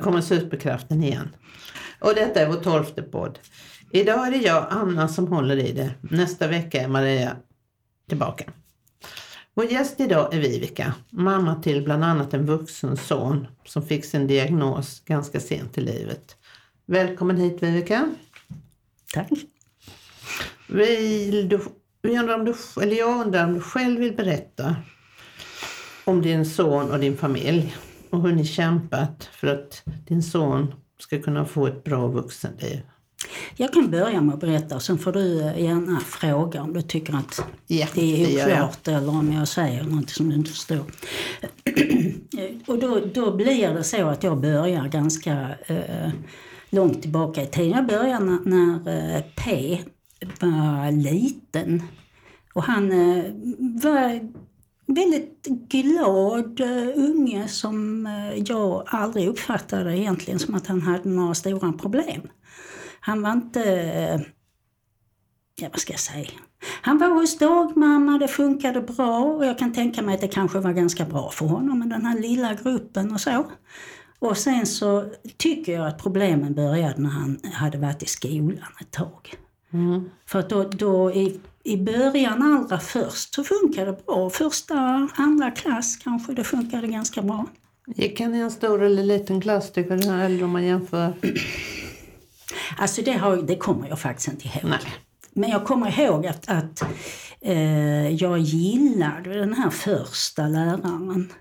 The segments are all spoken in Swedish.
Jag kommer superkraften igen. Och detta är vår tolfte podd. Idag är det jag, Anna, som håller i det. Nästa vecka är Maria tillbaka. Vår gäst idag är Vivica, mamma till bland annat en vuxen son som fick sin diagnos ganska sent i livet. Välkommen hit Vivica. Tack. Vill du, vi undrar om du, eller jag undrar om du själv vill berätta om din son och din familj och hur ni kämpat för att din son ska kunna få ett bra vuxenliv. Jag kan börja med att berätta sen får du gärna fråga om du tycker att Ja, det är oklart eller om jag säger något som du inte förstår. och då, då blir det så att jag börjar ganska eh, långt tillbaka i tiden. Jag börjar när, när eh, P var liten. Och han eh, var väldigt glad uh, unge som uh, jag aldrig uppfattade egentligen som att han hade några stora problem. Han var inte, ja vad ska jag säga, han var hos dagmamma, det funkade bra och jag kan tänka mig att det kanske var ganska bra för honom med den här lilla gruppen och så. Och sen så tycker jag att problemen började när han hade varit i skolan ett tag. Mm. För då, då i, i början allra först så funkade det bra. Första, andra klass kanske det funkade ganska bra. Gick han i en stor eller liten klass tycker du? Eller om man jämför? Alltså det, har, det kommer jag faktiskt inte ihåg. Nej. Men jag kommer ihåg att, att eh, jag gillade den här första läraren.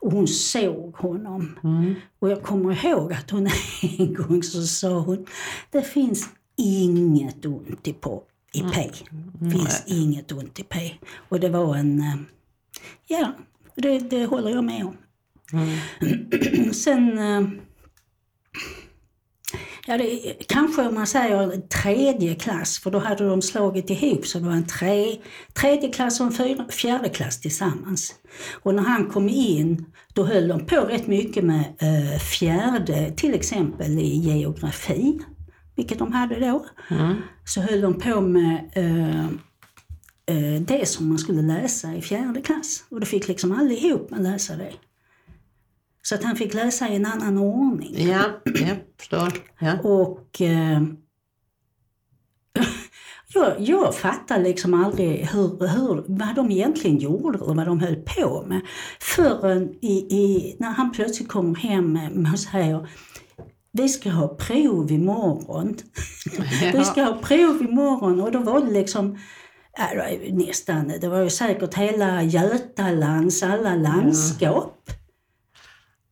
Och hon såg honom. Mm. Och jag kommer ihåg att hon en gång så sa hon, det finns inget ont i, på, i P. Det finns inget ont i P. Och det var en, eh, ja, det, det håller jag med om. Sen, eh, ja det, kanske om man säger tredje klass, för då hade de slagit ihop så det var en tre, tredje klass och en fyra, fjärde klass tillsammans. Och när han kom in, då höll de på rätt mycket med eh, fjärde, till exempel i geografi, vilket de hade då. Så höll de på med eh, eh, det som man skulle läsa i fjärde klass. Och då fick liksom allihop man läsa det. Så att han fick läsa i en annan ordning. Ja, ja, förstår. Ja. Och eh, jag, jag fattar liksom aldrig hur, hur, vad de egentligen gjorde och vad de höll på med. Förrän i, i, när han plötsligt kommer hem och säger vi ska ha prov imorgon. vi ska ha prov imorgon och då var det liksom ja, det var ju nästan, det var ju säkert hela Götalands alla landskap.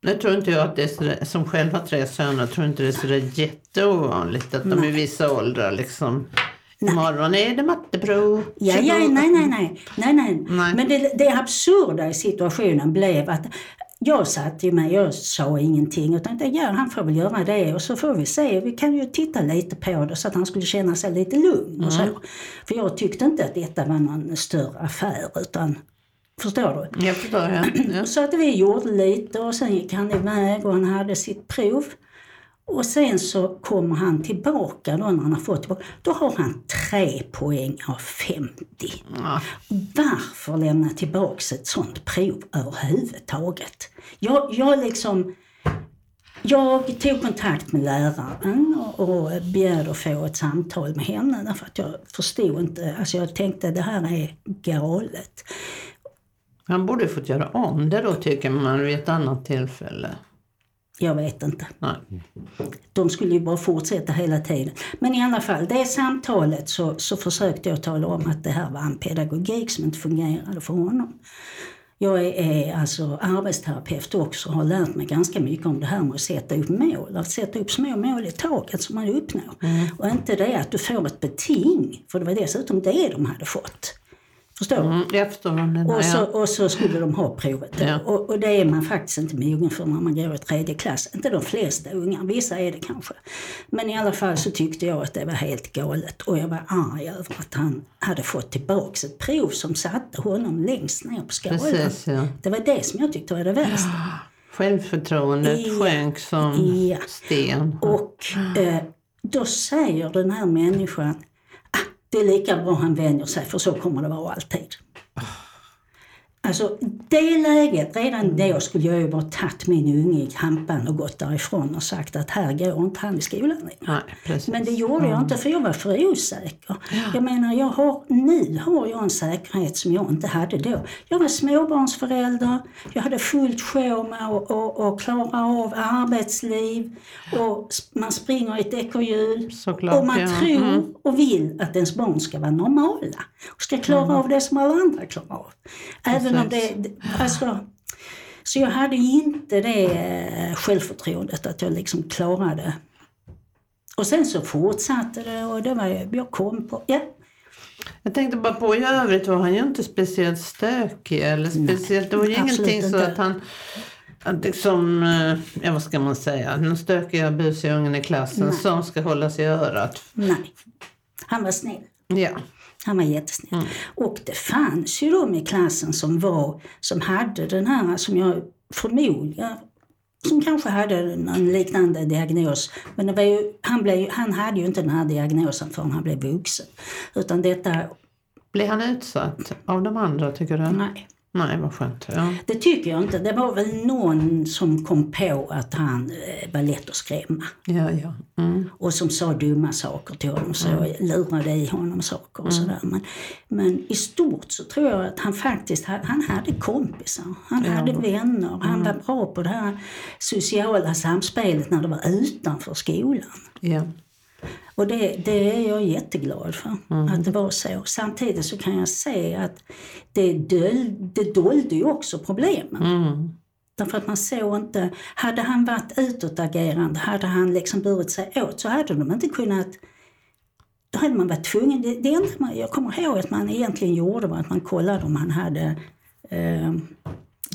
Nu tror inte jag att det är så, där- som själv har tre söner, tror inte det är så där jätteovanligt att de i vissa åldrar liksom Imorgon är det matteprov. Ja, ja, nej, nej, nej. nej, nej. Nej. Men det, det absurda i situationen blev att jag satt ju med, jag sa ingenting utan tänkte, ja han får väl göra det och så får vi se, vi kan ju titta lite på det så att han skulle känna sig lite lugn och Mm. så. För jag tyckte inte att detta var någon större affär utan, förstår du? Jag förstår, ja. ja. Så att vi gjorde lite och sen gick han iväg och han hade sitt prov. Och sen så kommer han tillbaka då när han har fått tillbaka. Då har han tre poäng av 50. Ja. Varför lämna tillbaka ett sånt prov överhuvudtaget? Jag, jag liksom... Jag tog kontakt med läraren och, och begärde att få ett samtal med henne därför att jag förstod inte, alltså jag tänkte det här är galet. Han borde fått göra om det då tycker man vid ett annat tillfälle. Jag vet inte. Nej. De skulle ju bara fortsätta hela tiden. Men i alla fall, det samtalet så, så försökte jag tala om att det här var en pedagogik som inte fungerade för honom. Jag är, är alltså arbetsterapeut också och har lärt mig ganska mycket om det här med att sätta upp mål. Att sätta upp små mål i taget som man uppnår. Och inte det att du får ett beting, för det var dessutom det de hade fått. Förstår du? Mm, du menar. Och så, Ja. och så skulle de ha provet. Ja. Och, och det är man faktiskt inte mogen för när man går i tredje klass. Inte de flesta ungar, vissa är det kanske. Men i alla fall så tyckte jag att det var helt galet. Och jag var arg över att han hade fått tillbaks ett prov som satte honom längst ner på skalan. Precis, ja. Det var det som jag tyckte var det värsta. Självförtroendet Ja. sjönk som Ja. sten. Och eh, då säger den här människan det är lika bra han vänjer sig för så kommer det vara alltid. Alltså det läget, redan då skulle jag ju bara tagit min unge i hampan och gått därifrån och sagt att här går inte han i skolan längre. Nej. Men det gjorde jag inte för jag var för osäker. Jag menar, jag har, nu har jag en säkerhet som jag inte hade då. Jag var småbarnsförälder, jag hade fullt sjå med att och, och klara av arbetsliv och man springer i ett ekorrhjul. Och man ja. tror Mm. och vill att ens barn ska vara normala och ska klara av det som alla andra klarar av. Även om det, det- alltså, så jag hade inte det eh, självförtroendet att jag liksom klarade. Och sen så fortsatte det och det var, jag kom på, ja, Jag tänkte bara på i övrigt var han ju inte speciellt stökig eller speciellt, det var ju absolut ingenting så inte. att han liksom, eh, ja vad ska man säga, den stökiga busiga ungen i klassen Nej. som ska hållas i örat. nej. Han var snäll. Ja, Han var jättesnäll. Mm. Och det fanns ju de i klassen som var, som hade den här, som jag förmodligen, som kanske hade en liknande diagnos. Men det var ju, han, blev, han hade ju inte den här diagnosen förrän han blev vuxen. Utan detta, blir han utsatt av de andra tycker du? nej. Nej, vad skönt. Ja. Det tycker jag inte. Det var väl någon som kom på att han eh, var lätt att skrämma. Ja, ja. Mm. och som sa dumma saker till honom så jag lurade i honom saker och sådär. Men, men i stort så tror jag att han faktiskt han hade kompisar, han hade vänner, han var bra på det här sociala samspelet när det var utanför skolan. ja. Och det, det är jag jätteglad för, att det var så. Samtidigt så kan jag se att det, döl, det dolde ju också problemen. Mm. Därför att man såg inte, hade han varit utåtagerande, hade han liksom burit sig åt så hade de inte kunnat då hade man varit tvungen, det, det enda man, jag kommer ihåg att man egentligen gjorde var att man kollade om han hade eh,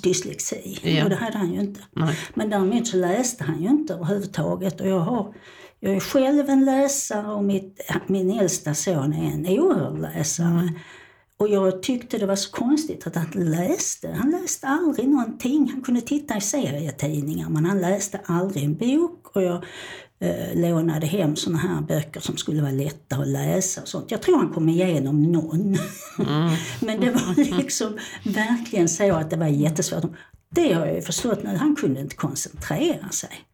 dyslexi. Ja. Och det hade han ju inte. Nej. Men däremot så läste han ju inte överhuvudtaget. Och jag, har, jag är själv en läsare och mitt, min äldsta son är en oerhörd läsare. Och jag tyckte det var så konstigt att han läste. Han läste aldrig någonting. Han kunde titta i serietidningar men han läste aldrig en bok. Och jag eh, lånade hem såna här böcker som skulle vara lätta att läsa och sånt. Jag tror han kom igenom någon. men det var liksom verkligen så att det var jättesvårt. Det har jag ju förstått nu. Han kunde inte koncentrera sig.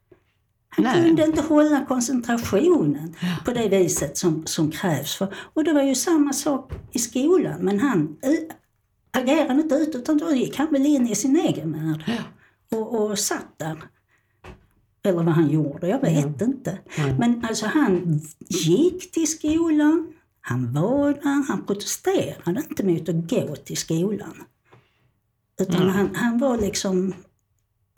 Han Nej. kunde inte hålla koncentrationen på det viset som, som krävs. För, och det var ju samma sak i skolan, men han uh, agerade inte ut utan då gick han väl in i sin egen värld och, och satt där. Eller vad han gjorde, jag vet inte. Men alltså han gick till skolan, han var där, han protesterade inte mot att gå till skolan. Utan han, han var liksom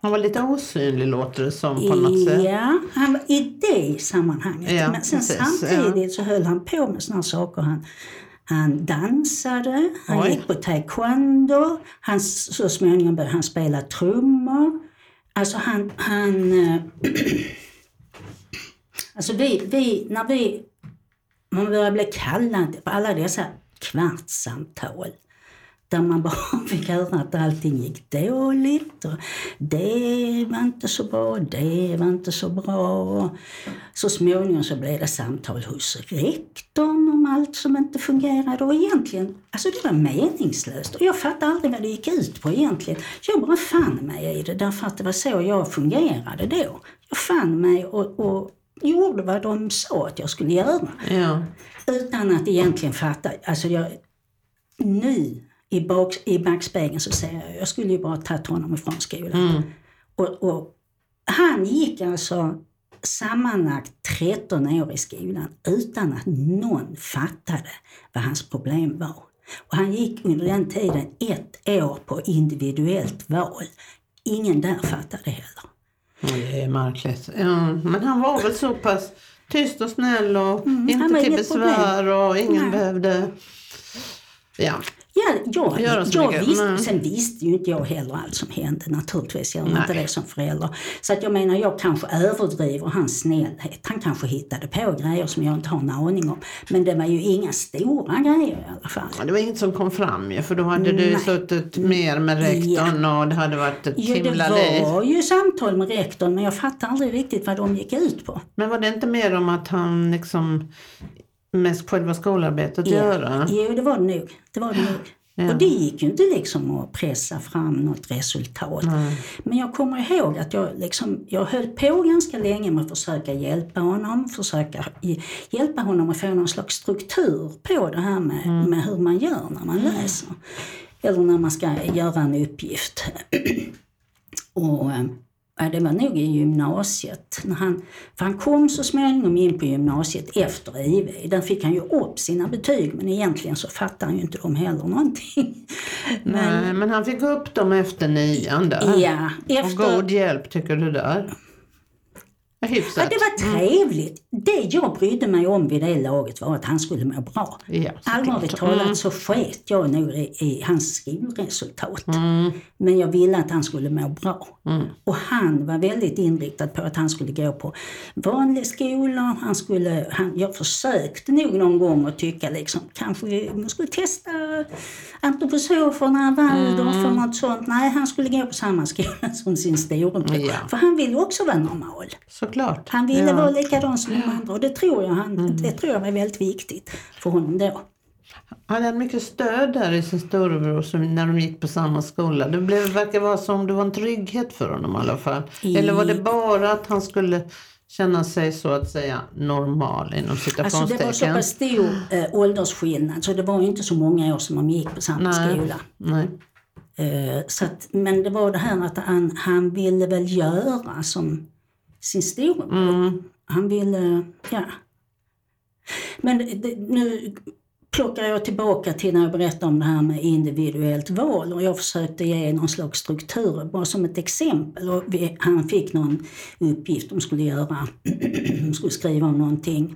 Han var lite osynlig låter det som på något sätt. Ja, han var i det sammanhanget. Ja, Men sen precis, samtidigt så höll han på med såna saker. Han, han dansade, han Oj. gick på taekwondo, han, så småningom började han spela trummor. Alltså han... han eh, alltså vi, vi, när vi... Man började bli kallad på alla dessa kvartssamtal där man bara fick höra att allting gick dåligt och det var inte så bra, det var inte så bra. Så småningom så blev det samtal hos rektorn om allt som inte fungerade och egentligen, alltså det var meningslöst och jag fattade aldrig vad det gick ut på egentligen. Jag bara fann mig i det därför att det var så jag fungerade då. Jag fann mig och, och gjorde vad de sa att jag skulle göra. Ja. Utan att egentligen fatta. Alltså jag, nu i, bak, i backspegeln så säger jag, jag skulle ju bara tagit honom ifrån skolan. Mm. Och, och han gick alltså sammanlagt 13 år i skolan utan att någon fattade vad hans problem var. Och han gick under den tiden ett år på individuellt val. Ingen där fattade heller. Det är märkligt. Ja, men han var väl så pass tyst och snäll och Mm, inte till besvär och ingen Nej. behövde... Ja, Ja, jag, jag visste, sen visste ju inte jag heller allt som hände. Naturligtvis Nej. inte det som förälder. Så att jag menar, jag kanske överdriver hans snällhet. Han kanske hittade på grejer som jag inte har en aning om. Men det var ju inga stora grejer i alla fall. det var inget som kom fram ju för då hade du Nej. suttit mer med rektorn och det hade varit ett Jo, himla det liv. var ju samtal med rektorn men jag fattade aldrig riktigt vad de gick ut på. Men var det inte mer om att han liksom med själva skolarbetet Ja. göra? Jo, det var det nog. Det var det nog. Ja. Och det gick ju inte liksom att pressa fram något resultat. Nej. Men jag kommer ihåg att jag, liksom, jag höll på ganska länge med att försöka hjälpa honom. Försöka hjälpa honom att få någon slags struktur på det här med, med hur man gör när man läser. Eller när man ska göra en uppgift. Och, eh, ja, det var nog i gymnasiet. När han, för han kom så småningom in på gymnasiet efter IV. Där fick han ju upp sina betyg men egentligen så fattade han ju inte de heller någonting. Men, Nej, men han fick upp dem efter nian där. ja, Och efter... god hjälp tycker du där? Ja, Hyfsat. det var trevligt. Det jag brydde mig om vid det laget var att han skulle må bra. Ja. Allvarligt talat så sket jag nog i, i hans skolresultat. Mm. Men jag ville att han skulle må bra. Mm. Och han var väldigt inriktad på att han skulle gå på vanlig skola. Han skulle, han, jag försökte nog någon gång att tycka liksom, kanske man skulle testa antroposoferna, Waldorf Mm. och något sånt. Nej, han skulle gå på samma skola som sin storebror. Ja. För han ville också vara normal. Såklart. Han ville ja. Mm. vara likadan som de andra och det tror, jag han, det tror jag var väldigt viktigt för honom då. Han hade mycket stöd där i sin storebror när de gick på samma skola. Det blev, verkar vara som det var en trygghet för honom i alla fall. I- Eller var det bara att han skulle känna sig så att säga normal inom Alltså citationstecken? det var så pass stor äh, åldersskillnad så det var inte så många år som de gick på samma Nej. skola. Nej. Eh, så att, men det var det här att han, han ville väl göra som sin storebror. Mm. Han ville, ja. Men det, nu plockar jag tillbaka till när jag berättade om det här med individuellt val och jag försökte ge någon slags struktur, bara som ett exempel. Och vi, han fick någon uppgift de skulle göra, de skulle skriva om någonting.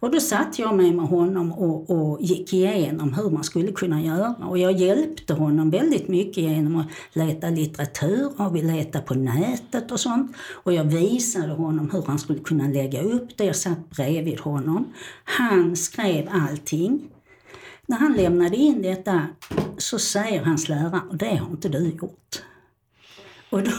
Och då satt jag med, med honom och, och gick igenom hur man skulle kunna göra och jag hjälpte honom väldigt mycket genom att leta litteratur och vi letade på nätet och sånt. Och jag visade honom hur han skulle kunna lägga upp det, jag satt bredvid honom. Han skrev allting. När han lämnade in detta så säger hans lärare, och det har inte du gjort. Och då,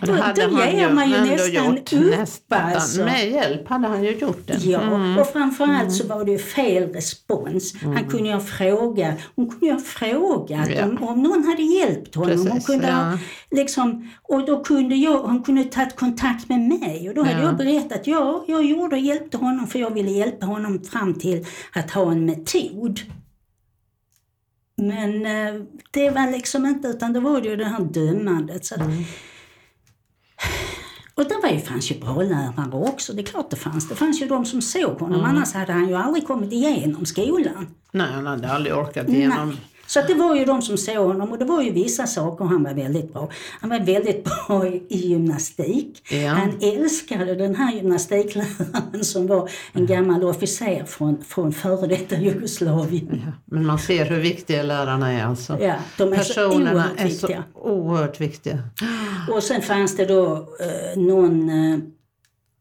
Och då, hade då han ger man ju nästan gjort. upp Nästan. alltså. Med hjälp hade han ju gjort det. Ja, och framförallt så var det ju fel respons. Han kunde ju ha frågat, hon kunde ju ha frågat Ja. om, om någon hade hjälpt honom. hon Precis, kunde ha, ja. liksom, och då kunde jag, han kunde ha tagit kontakt med mig och då hade Ja. jag berättat, ja, jag gjorde och hjälpte honom för jag ville hjälpa honom fram till att ha en metod. Men eh, det var liksom inte, utan det var ju det här dömandet. Så att, Och det var ju, fanns ju bra lärare också, det är klart det fanns. Det fanns ju de som såg honom, annars hade han ju aldrig kommit igenom skolan. Nej, han hade aldrig orkat igenom. Nej. Så att det var ju de som såg honom och det var ju vissa saker han var väldigt bra. Han var väldigt bra i, i gymnastik. Ja. Han älskade den här gymnastikläraren som var en gammal officer från, från före detta Jugoslavien. Ja, Men man ser hur viktiga lärarna är alltså. Ja, de är så Personerna oerhört är så viktiga. oerhört viktiga. Och sen fanns det då eh, någon, eh,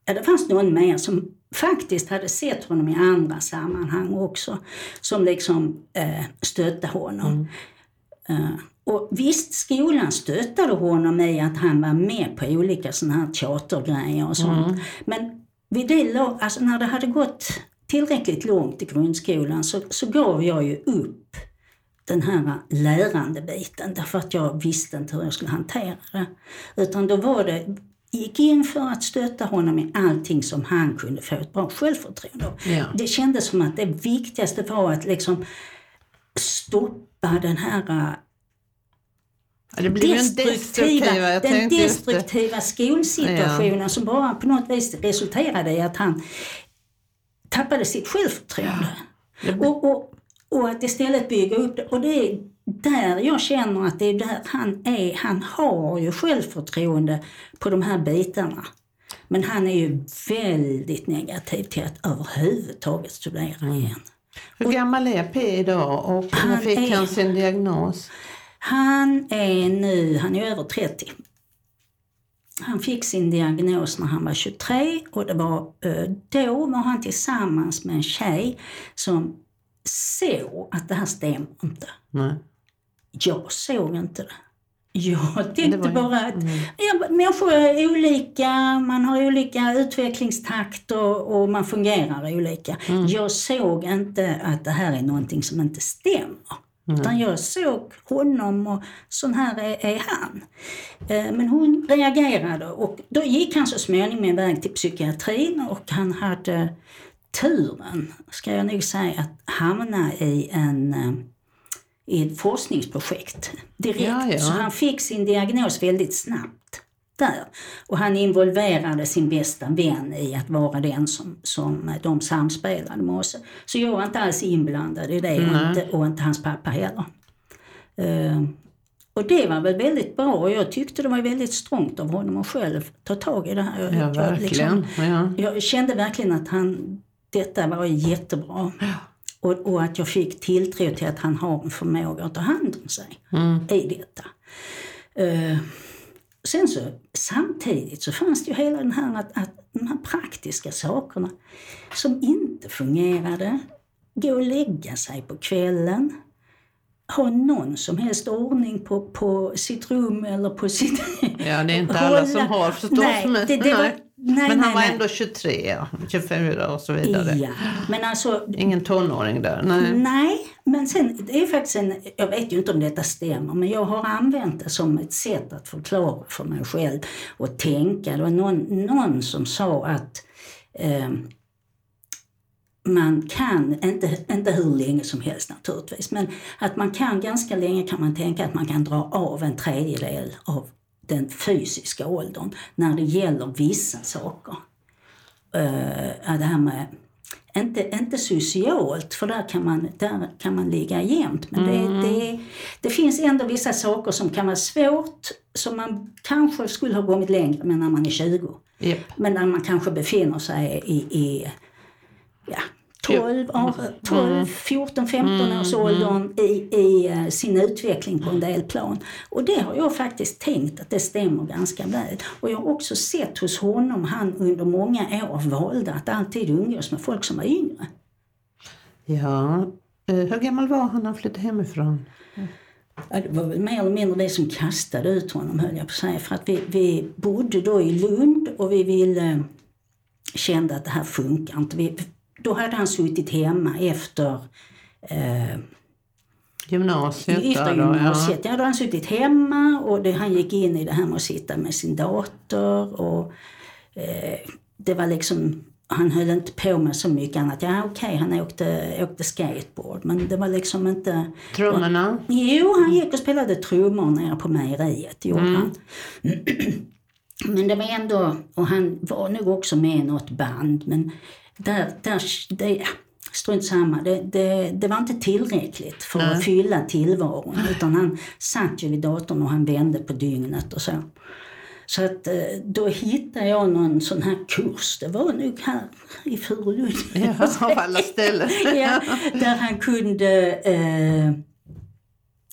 ja det fanns någon mer som faktiskt hade sett honom i andra sammanhang också. Som liksom eh, stötte honom. Eh, och visst, skolan stöttade honom i att han var med på olika sådana här teatergrejer och sånt. Men vid det, alltså när det hade gått tillräckligt långt i grundskolan så, så gav jag ju upp den här lärande biten därför att jag visste inte hur jag skulle hantera det. Utan då var det, gick in för att stötta honom i allting som han kunde få ett bra självförtroende. Ja. Det kändes som att det viktigaste var att liksom stoppa den här äh, Ja, destruktiva, den destruktiva skolsituationen som bara på något vis resulterade i att han tappade sitt självförtroende. Och, och, och att istället bygga upp det. Och det där jag känner att det är där han är. Han har ju självförtroende på de här bitarna. Men han är ju väldigt negativ till att överhuvudtaget studera igen. Hur gammal är P idag och när Han fick är- han sin diagnos? Han är nu, han är över 30. Han fick sin diagnos när han var 23 och det var, eh, då var han tillsammans med en tjej som såg att det här stämmer inte. Nej. Jag såg inte det. Jag ju- bara att ja, människor är olika, man har olika utvecklingstakt och, och man fungerar olika. Mm. Jag såg inte att det här är någonting som inte stämmer. Utan jag såg honom och sån här är, är han. Eh, Men hon reagerade och då gick han så småningom iväg till psykiatrin och han hade turen, ska jag nog säga, att hamna i en eh, i ett forskningsprojekt direkt. Ja, ja. Så han fick sin diagnos väldigt snabbt där. Och han involverade sin bästa vän i att vara den som, som de samspelade med oss. Så jag var inte alls inblandad i det och Nej. inte, och inte hans pappa heller. Eh, och det var väl väldigt bra och jag tyckte det var väldigt strångt av honom att själv ta tag i det här. Jag- Ja, jag verkligen. Ja. jag kände verkligen att han, detta var jättebra. Och, och att jag fick tilltro till att han har en förmåga att ta hand om sig Mm. i detta. Eh, sen så samtidigt så fanns det ju hela den här, att, att de här praktiska sakerna som inte fungerade. Gå och lägga sig på kvällen. Ha någon som helst ordning på, på sitt rum eller på sitt... ja, det är inte alla som har förstås. Nej, det- det var- nej. men han nej, var nej. ändå 23, ja, 24 och så vidare. Ja, men alltså Ingen tonåring där. Nej. Nej, men sen, det är faktiskt en, jag vet ju inte om detta stämmer, men jag har använt det som ett sätt att förklara för mig själv och tänka. Det var någon, någon som sa att eh, man kan, inte, inte hur länge som helst naturligtvis, men att man kan ganska länge kan man tänka att man kan dra av en tredjedel av den fysiska åldern när det gäller vissa saker. Ja, det här med inte, inte socialt, för där kan man, där kan man ligga jämt. Men det, det, det finns ändå vissa saker som kan vara svårt, som man kanske skulle ha kommit längre med när man är 20. Japp. Men när man kanske befinner sig i, i ja, 12, 18, 12 14, 15 års åldern i, i eh, sin utveckling på en del plan. Och det har jag faktiskt tänkt att det stämmer ganska väl. Och jag har också sett hos honom, han under många år valde att alltid umgås med folk som var yngre. Ja. Eh, Hur gammal var han när han flyttade hemifrån? Ja, det var väl mer eller mindre det som kastade ut honom höll jag på att säga. För att vi, vi bodde då i Lund och vi ville, kände att det här funkar inte. Vi, då hade han suttit hemma efter eh, Gymnasiet? efter där då, ja. gymnasiet. Ja. då hade han suttit hemma och det, han gick in i det här med att sitta med sin dator. Och, eh, det var liksom, han höll inte på med så mycket annat. Ja okej, han åkte, åkte skateboard men det var liksom inte... Trummorna? Jo, han gick och spelade trummor nere på mejeriet, gjorde han. Men det var ändå, och han var nog också med i något band, men där, där det, strunt samma. Det, det, det var inte tillräckligt för att fylla tillvaron, utan han satt ju vid datorn och han vände på dygnet och så. Så att eh, då hittade jag någon sån här kurs, det var nog här i Furulund. Ja, av alla ställen. ja, där han kunde... Eh,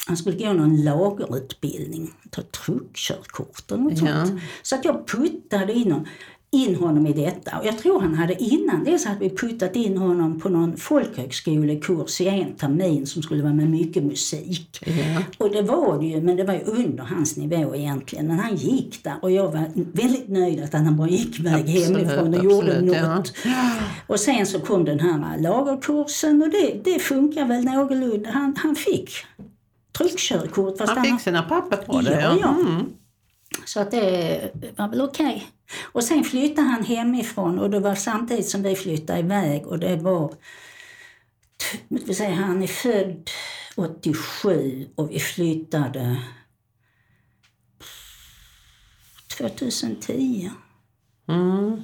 han skulle gå någon lagerutbildning, ta truckkörkort eller något Ja. sånt. Så att jag puttade in, hon- in honom i detta. Och jag tror han hade innan dess hade vi puttat in honom på någon folkhögskolekurs i en termin som skulle vara med mycket musik. Ja. Och det var det ju, men det var ju under hans nivå egentligen. Men han gick där och jag var väldigt nöjd att han bara gick iväg Absolut, hemifrån och gjorde absolut, ja. något. Och sen så kom den här lagerkursen och det, det funkar väl någorlunda. Han, han fick truckkörkort. Fast Han fick sina papper på det. Ja, ja. Mm. Så att det var väl okej. Och sen flyttade han hemifrån och det var samtidigt som vi flyttade iväg och det var... t- Vi säger, han är född 87 och vi flyttade 2010. Mm.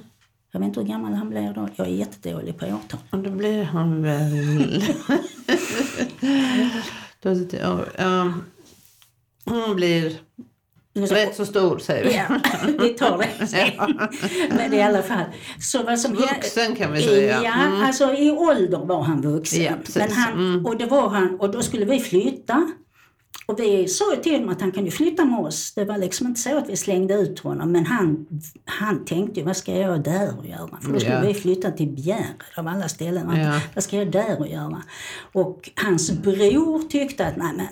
Jag vet inte hur gammal han blev då. Jag är jättedålig på årtal. Och då blir han väl... då, ja, ja, han blir rätt så stor säger vi. Ja, vi tar det. Men i alla fall. Så vad som Vuxen kan vi säga. Ja, Mm. alltså i ålder var han vuxen. Ja. Men han, Mm. Och det var han, och då skulle vi flytta. Och vi sa ju till honom att han kunde flytta med oss. Det var liksom inte så att vi slängde ut honom. Men han, han tänkte ju, vad ska jag där och göra? För då skulle Ja. vi flytta till Bjärred av alla ställen. Ja. Vad ska jag där och göra? Och hans bror tyckte att, nej men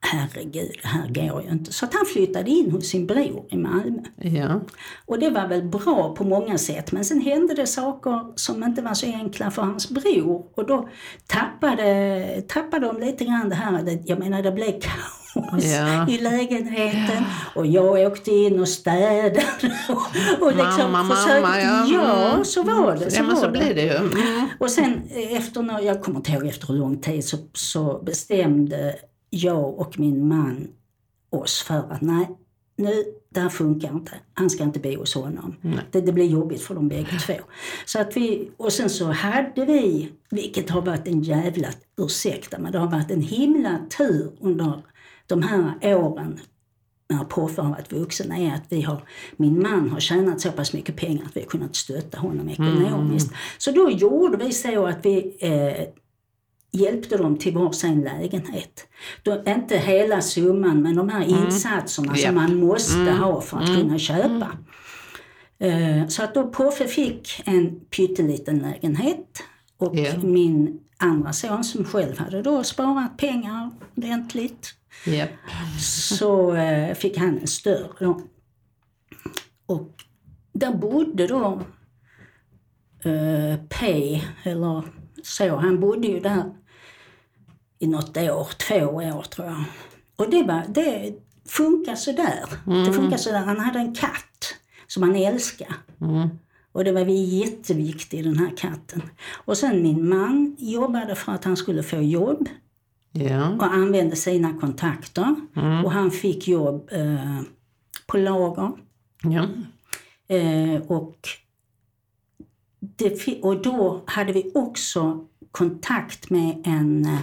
herregud, det här går ju inte. Så att han flyttade in hos sin bror i Malmö. Ja. Och det var väl bra på många sätt men sen hände det saker som inte var så enkla för hans bror och då tappade, tappade de lite grann det här, jag menar det blev kaos Ja. i lägenheten och jag åkte in och städade och, och liksom Mamma, försökte, mamma, ja. ja Mm. så var det. Så ja, men så blir det ju. Mm. Och sen efter, jag kommer inte ihåg efter hur lång tid, så, så bestämde jag och min man oss för att nej, nu, det här funkar inte. Han ska inte bo hos honom. Det, det blir jobbigt för dem bägge två. Så att vi, och sen så hade vi, vilket har varit en jävla, ursäkta men det har varit en himla tur under de här åren när Poffe har varit vuxen är att vi har, min man har tjänat så pass mycket pengar att vi har kunnat stötta honom ekonomiskt. Så då gjorde vi så att vi eh, hjälpte dem till varsin lägenhet. Då, inte hela summan men de här insatserna Ja. som man måste ha för att kunna köpa. Eh, så att då Poffe fick en pytteliten lägenhet och Ja. min andra son som själv hade då sparat pengar ordentligt Japp. så eh, fick han en större då. Och där bodde då eh, P, eller så, han bodde ju där i något år, två år tror jag. Och det, var, det funkar sådär. Det funkar sådär. Han hade en katt som han älskade. Och det var vi jätteviktigt, den här katten. Och sen min man jobbade för att han skulle få jobb Ja. och använde sina kontakter. Och han fick jobb eh, på lager. Ja. Eh, och, det, och då hade vi också kontakt med en, eh,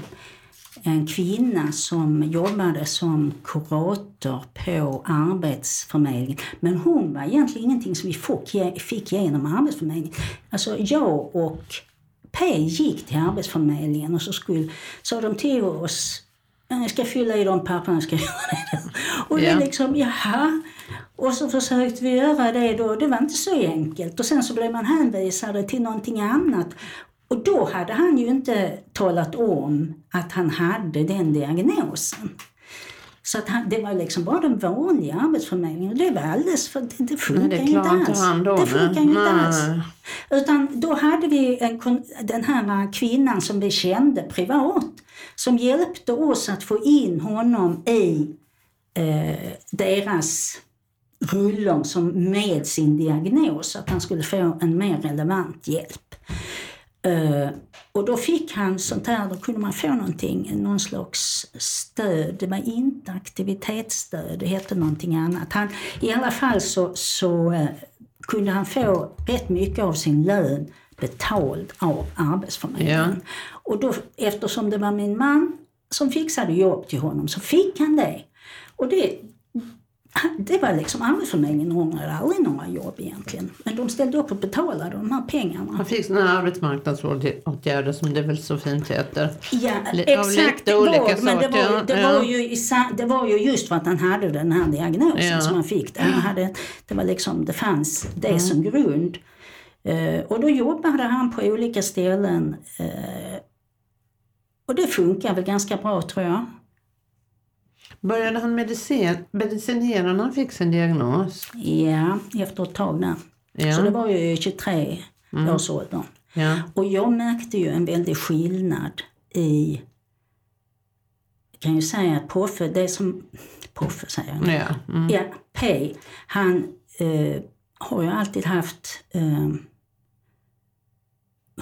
en kvinna som jobbade som kurator på Arbetsförmedlingen. Men hon var egentligen ingenting som vi fick, ge- fick genom Arbetsförmedlingen. Alltså jag och P gick till Arbetsförmedlingen och så skulle, sa de till oss jag ska fylla i de papperna, ska göra det. Och Ja. vi liksom, jaha. Och så försökte vi göra det då. Det var inte så enkelt. Och sen så blev man hänvisad till någonting annat. Och då hade han ju inte talat om att han hade den diagnosen. Så att han, det var liksom bara den vanliga arbetsförmedlingen. Och det var alldeles för... Det, det funkar ju inte alls. Det funkar ju inte alls. Utan då hade vi en, den här kvinnan som vi kände privat som hjälpte oss att få in honom i eh, deras rullor som med sin diagnos, att han skulle få en mer relevant hjälp. Eh, och då fick han sånt här, då kunde man få någonting, någon slags stöd. Det var inte aktivitetsstöd, det hette någonting annat. Han, I alla fall så, så eh, kunde han få rätt mycket av sin lön betald av Arbetsförmedlingen. Och då, eftersom det var min man som fixade jobb till honom så fick han det. Och det, det var liksom Arbetsförmedlingen ångrade aldrig några jobb egentligen. Men de ställde upp och betalade de här pengarna. Han fick såna här arbetsmarknadsåtgärder som det väl så fint heter. Ja, exakt. Det var, men det var, saker, det, ja. var ju i, sa- det var ju just för att han hade den här diagnosen Ja. som han fick. Det, han hade, det, var liksom, det fanns det Mm. som grund. Eh, och då jobbade han på olika ställen. Eh, och det funkar väl ganska bra tror jag. Började han medicin, medicinera när han fick sin diagnos? Ja, efter ett tag där. Ja. Så det var ju 23 års ålder. Ja. Och jag märkte ju en väldig skillnad i... Jag kan ju säga att Poffe, det som... Poffe säger jag. Ja. Mm. Ja, P. Han eh, har ju alltid haft eh,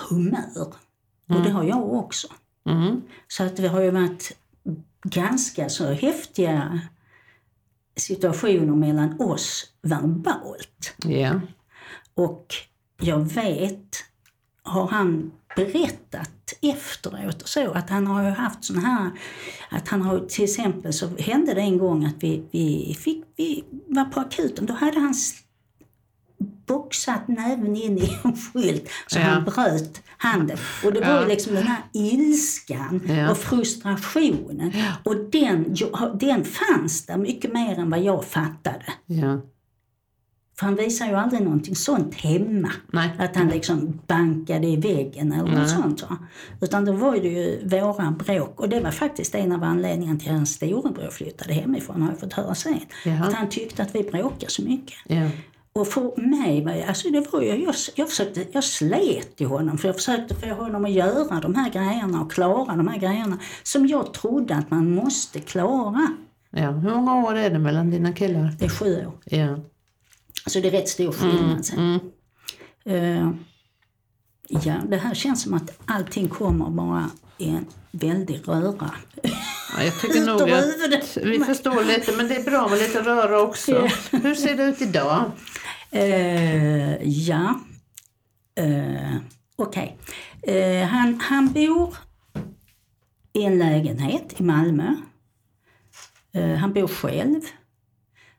humör. Och det har jag också. Mm. Så att det har ju varit ganska så häftiga situationer mellan oss verbalt. Ja. Och jag vet, har han berättat efteråt och så, att han har ju haft såna här, att han har till exempel så hände det en gång att vi, vi, fick, vi var på akuten, då hade han boxat näven in i en skylt så Ja. han bröt handen. Och det var Ja. liksom den här ilskan Ja. och frustrationen. Och den, den fanns där mycket mer än vad jag fattade. För han visar ju aldrig någonting sånt hemma. Nej. Att han liksom bankade i väggen eller något sånt. Va? Utan då var det ju våra bråk. Och det var faktiskt en av anledningarna till att hans storebror flyttade hemifrån, har jag fått höra sen. Jaha. Att han tyckte att vi bråkade så mycket. Ja. Och för mig alltså det var ju, jag, jag, försökte, jag slet i honom för jag försökte få honom att göra de här grejerna och klara de här grejerna som jag trodde att man måste klara. ja. Hur många år är det mellan dina killar? Det är sju år. Ja. Så det är rätt stor skillnad sen. Eh, ja, det här känns som att allting kommer bara i en väldig röra. Ja, jag tycker nog att vi förstår lite, men det är bra med lite röra också. Hur ser det ut idag? Eh, ja, eh, okej. Eh, han, han bor i en lägenhet i Malmö. Han bor själv.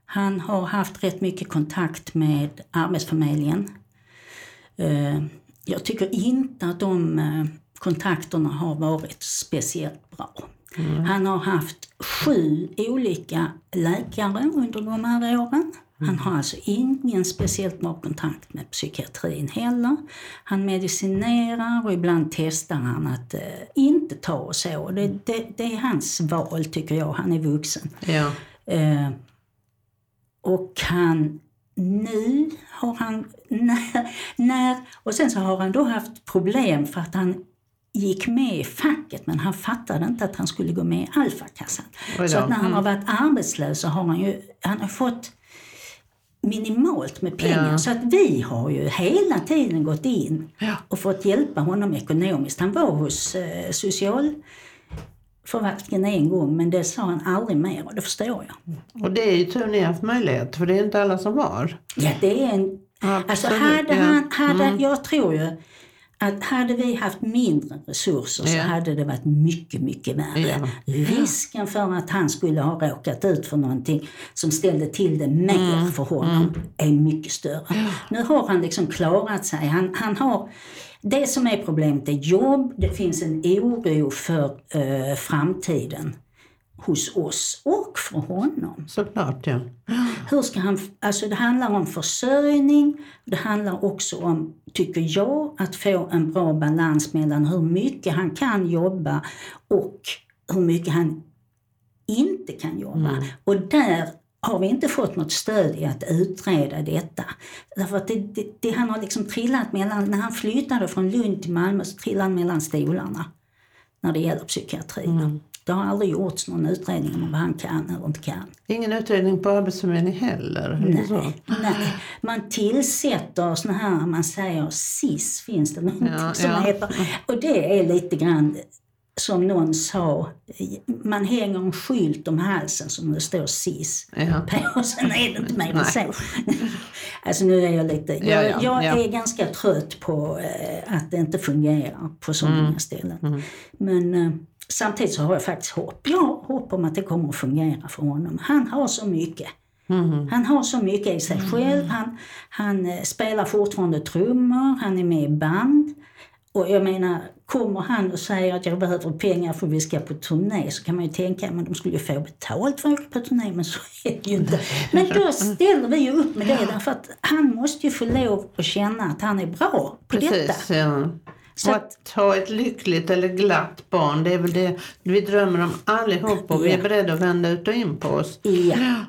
Han har haft rätt mycket kontakt med Arbetsförmedlingen. Jag tycker inte att de kontakterna har varit speciellt bra. Han har haft sju olika läkare under de här åren. Han har alltså ingen speciellt bra kontakt med psykiatrin heller. Han medicinerar och ibland testar han att eh, inte ta och så. Det, det, det är hans val tycker jag, han är vuxen. Ja. Eh, och han, nu har han, när, när, och sen så har han då haft problem för att han gick med i facket men han fattade inte att han skulle gå med i Alfakassan. Så att när han Mm. har varit arbetslös så har han ju han har fått minimalt med pengar. Ja. Så att vi har ju hela tiden gått in Ja. och fått hjälpa honom ekonomiskt. Han var hos eh, socialförvaltningen en gång men det sa han aldrig mer och det förstår jag. Och det är ju tur ni har haft möjlighet, för det är inte alla som har. Ja, det är en... Alltså Absolut, hade ja. han, hade, jag tror ju att hade vi haft mindre resurser så Ja. hade det varit mycket, mycket värre. Ja. Risken för att han skulle ha råkat ut för någonting som ställde till det mer Mm. för honom är mycket större. Nu har han liksom klarat sig. Han, han har, det som är problemet är jobb, det finns en oro för eh, framtiden hos oss och för honom. Såklart, ja. Hur ska han, alltså det handlar om försörjning, det handlar också om, tycker jag, att få en bra balans mellan hur mycket han kan jobba och hur mycket han inte kan jobba. Och där har vi inte fått något stöd i att utreda detta. Därför att det, det, det, han har liksom trillat mellan, när han flyttade från Lund till Malmö så trillade han mellan stolarna när det gäller psykiatrin. Det har aldrig gjorts någon utredning om vad han kan eller inte kan. Ingen utredning på Arbetsförmedlingen heller? så? Nej, man tillsätter såna här, man säger SIS finns det någonting Ja, som ja. heter. Och det är lite grann som någon sa, man hänger en skylt om halsen som det står SIS Ja. på och sen är det inte mer än Nej. så. Alltså nu är jag lite, Ja, jag, ja, jag ja. är ganska trött på eh, att det inte fungerar på så Mm. många ställen. Men eh, samtidigt så har jag faktiskt hopp. Jag har hopp om att det kommer att fungera för honom. Han har så mycket. Mm. Han har så mycket i sig själv. Han, han eh, spelar fortfarande trummor, han är med i band. Och jag menar, kommer han och säger att jag behöver pengar för att vi ska på turné så kan man ju tänka att de skulle ju få betalt för att åka på turné, men så är det ju inte. Men då ställer vi ju upp med det därför att han måste ju få lov att känna att han är bra på detta. Precis, ja. Så och att ha ett lyckligt eller glatt barn, det är väl det vi drömmer om allihop och vi är beredda att vända ut och in på oss. Ja.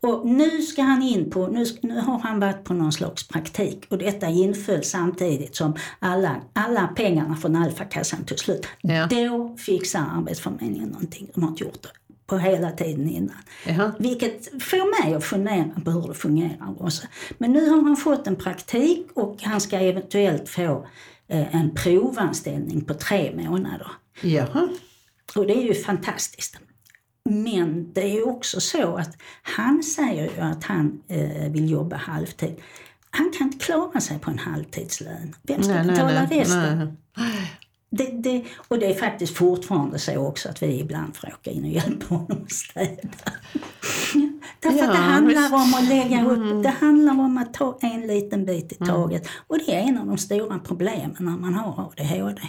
Och nu ska han in på, nu, nu har han varit på någon slags praktik och detta inföll samtidigt som alla, alla pengarna från Alfakassan tog slut. Ja. Då fixar Arbetsförmedlingen någonting. De har inte gjort det på hela tiden innan. Jaha. Vilket får mig att fundera på hur det fungerar. Också. Men nu har han fått en praktik och han ska eventuellt få en provanställning på tre månader. Jaha. Och det är ju fantastiskt. Men det är också så att han säger ju att han eh, vill jobba halvtid. Han kan inte klara sig på en halvtidslön. Vem ska Nej, betala nej, resten? nej. Det, det, och det är faktiskt fortfarande så också att vi ibland får åka in och hjälpa honom att städa. Därför Ja, att det handlar om att lägga upp, det handlar om att ta en liten bit i taget. Och det är en av de stora problemen när man har ADHD.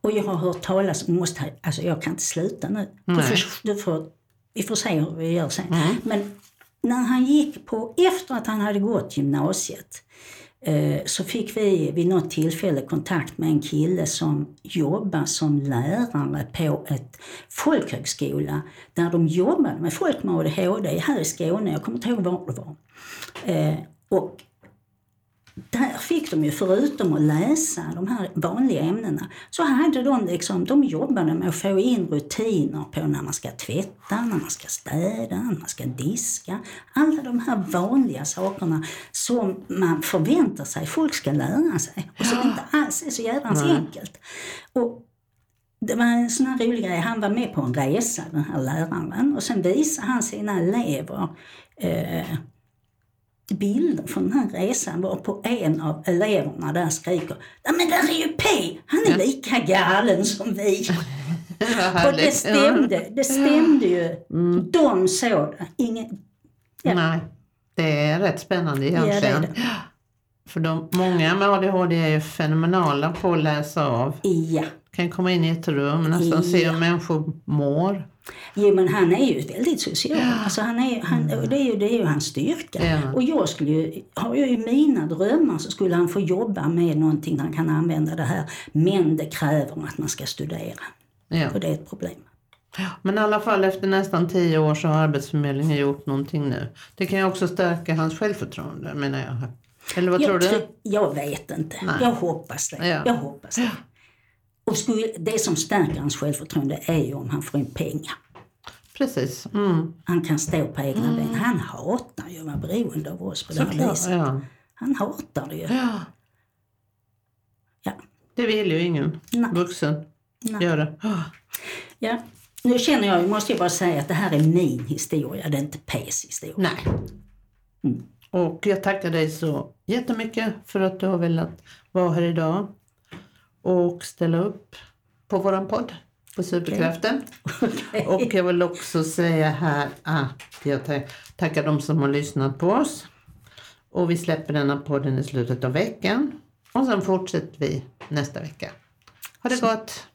Och jag har hört talas om, måste, alltså jag kan inte sluta nu. Du får, du får, vi får se hur vi gör sen. Men när han gick på, efter att han hade gått gymnasiet, Eh, så fick vi vid något tillfälle kontakt med en kille som jobbar som lärare på ett folkhögskola där de jobbade med folk med ADHD här i Skåne. Jag kommer inte ihåg var det var. Eh, och där fick de ju förutom att läsa de här vanliga ämnena så hade de liksom, de jobbade med att få in rutiner på när man ska tvätta, när man ska städa, när man ska diska. Alla de här vanliga sakerna som man förväntar sig folk ska lära sig och som inte alls är så jädrans enkelt. Och det var en sån här rolig grej, han var med på en resa den här läraren och sen visade han sina elever eh, bilder från den här resan var på en av eleverna där skriker men där är ju P! Han är lika galen som vi. och det stämde, det stämde ju. Mm. De såg det. Ingen, ja. Nej, det är rätt spännande egentligen. Ja, det det. För de, många med ADHD är ju fenomenala på att läsa av. Ja. Kan komma in i ett rum, nästan ja. se hur människor mår. Jo men han är ju väldigt social. Ja. Alltså, han är, han, det, är ju, det är ju hans styrka. Ja. Och jag skulle ju, har jag ju mina drömmar så skulle han få jobba med någonting där han kan använda det här. Men det kräver att man ska studera. Ja. Och det är ett problem. Men i alla fall efter nästan tio år så har Arbetsförmedlingen gjort någonting nu. Det kan ju också stärka hans självförtroende menar jag. Eller vad jag tror du? Jag vet inte. Nej. Jag hoppas det. Ja. Jag hoppas det. Och skulle, det som stärker hans självförtroende är ju om han får in pengar. Precis. Mm. Han kan stå på egna mm. ben. Han hatar ju att vara beroende av oss på det här viset. Ja. Han hatar det ju. Ja. ja. Det vill ju ingen Nej. vuxen Nej. göra. Ja. Nu känner jag, måste jag bara säga att det här är min historia, det är inte P's historia. Nej. Mm. Och jag tackar dig så jättemycket för att du har velat vara här idag och ställa upp på våran podd på Superkraften. Okay. Och jag vill också säga här att jag tackar de som har lyssnat på oss. Och vi släpper denna podden i slutet av veckan. Och sen fortsätter vi nästa vecka. Ha det gott!